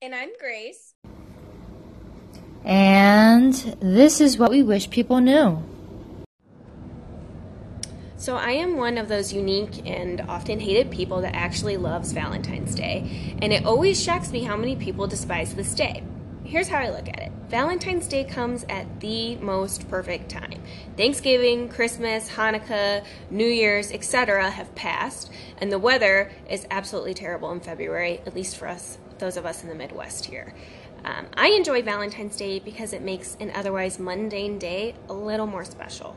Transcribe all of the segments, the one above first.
And I'm Grace. And this is what we wish people knew. So, I am one of those unique and often hated people that actually loves Valentine's Day, and it always shocks me how many people despise this day. Here's how I look at it Valentine's Day comes at the most perfect time. Thanksgiving, Christmas, Hanukkah, New Year's, etc. have passed, and the weather is absolutely terrible in February, at least for us, those of us in the Midwest here. Um, I enjoy Valentine's Day because it makes an otherwise mundane day a little more special.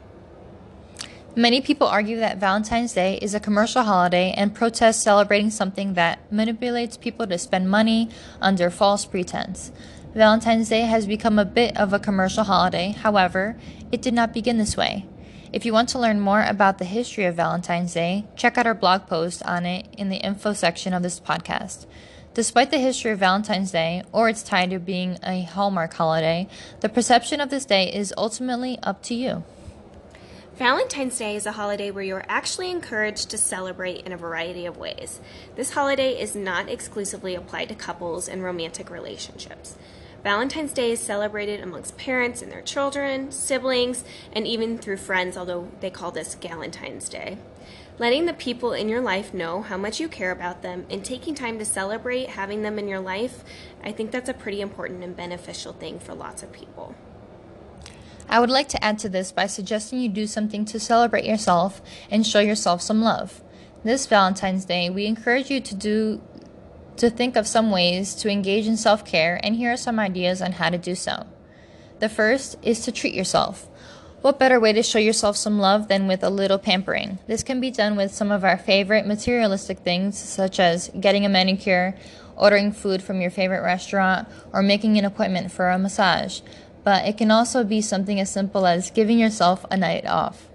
Many people argue that Valentine's Day is a commercial holiday and protest celebrating something that manipulates people to spend money under false pretense. Valentine's Day has become a bit of a commercial holiday, however, it did not begin this way. If you want to learn more about the history of Valentine's Day, check out our blog post on it in the info section of this podcast. Despite the history of Valentine's Day, or its tie to being a Hallmark holiday, the perception of this day is ultimately up to you. Valentine's Day is a holiday where you are actually encouraged to celebrate in a variety of ways. This holiday is not exclusively applied to couples and romantic relationships. Valentine's Day is celebrated amongst parents and their children, siblings, and even through friends, although they call this Galentine's Day. Letting the people in your life know how much you care about them and taking time to celebrate having them in your life, I think that's a pretty important and beneficial thing for lots of people. I would like to add to this by suggesting you do something to celebrate yourself and show yourself some love. This Valentine's Day, we encourage you to do to think of some ways to engage in self-care and here are some ideas on how to do so. The first is to treat yourself. What better way to show yourself some love than with a little pampering? This can be done with some of our favorite materialistic things, such as getting a manicure, ordering food from your favorite restaurant, or making an appointment for a massage but it can also be something as simple as giving yourself a night off.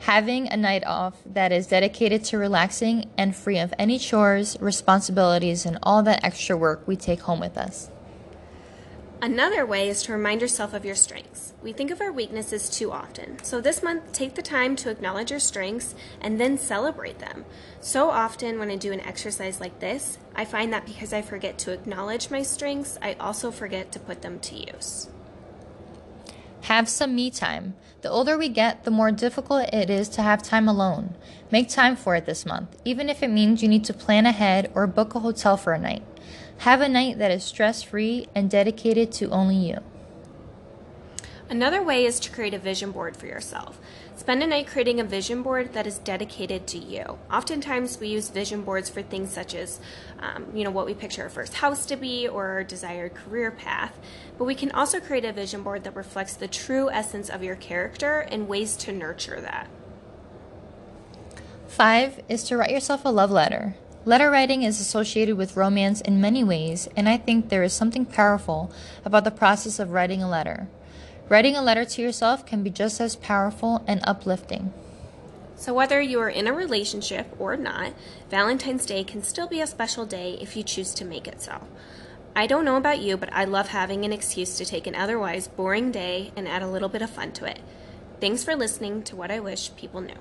Having a night off that is dedicated to relaxing and free of any chores, responsibilities, and all that extra work we take home with us. Another way is to remind yourself of your strengths. We think of our weaknesses too often. So this month, take the time to acknowledge your strengths and then celebrate them. So often, when I do an exercise like this, I find that because I forget to acknowledge my strengths, I also forget to put them to use. Have some me time. The older we get, the more difficult it is to have time alone. Make time for it this month, even if it means you need to plan ahead or book a hotel for a night. Have a night that is stress free and dedicated to only you. Another way is to create a vision board for yourself. Spend a night creating a vision board that is dedicated to you. Oftentimes, we use vision boards for things such as, um, you know, what we picture our first house to be or our desired career path. But we can also create a vision board that reflects the true essence of your character and ways to nurture that. Five is to write yourself a love letter. Letter writing is associated with romance in many ways, and I think there is something powerful about the process of writing a letter. Writing a letter to yourself can be just as powerful and uplifting. So, whether you are in a relationship or not, Valentine's Day can still be a special day if you choose to make it so. I don't know about you, but I love having an excuse to take an otherwise boring day and add a little bit of fun to it. Thanks for listening to what I wish people knew.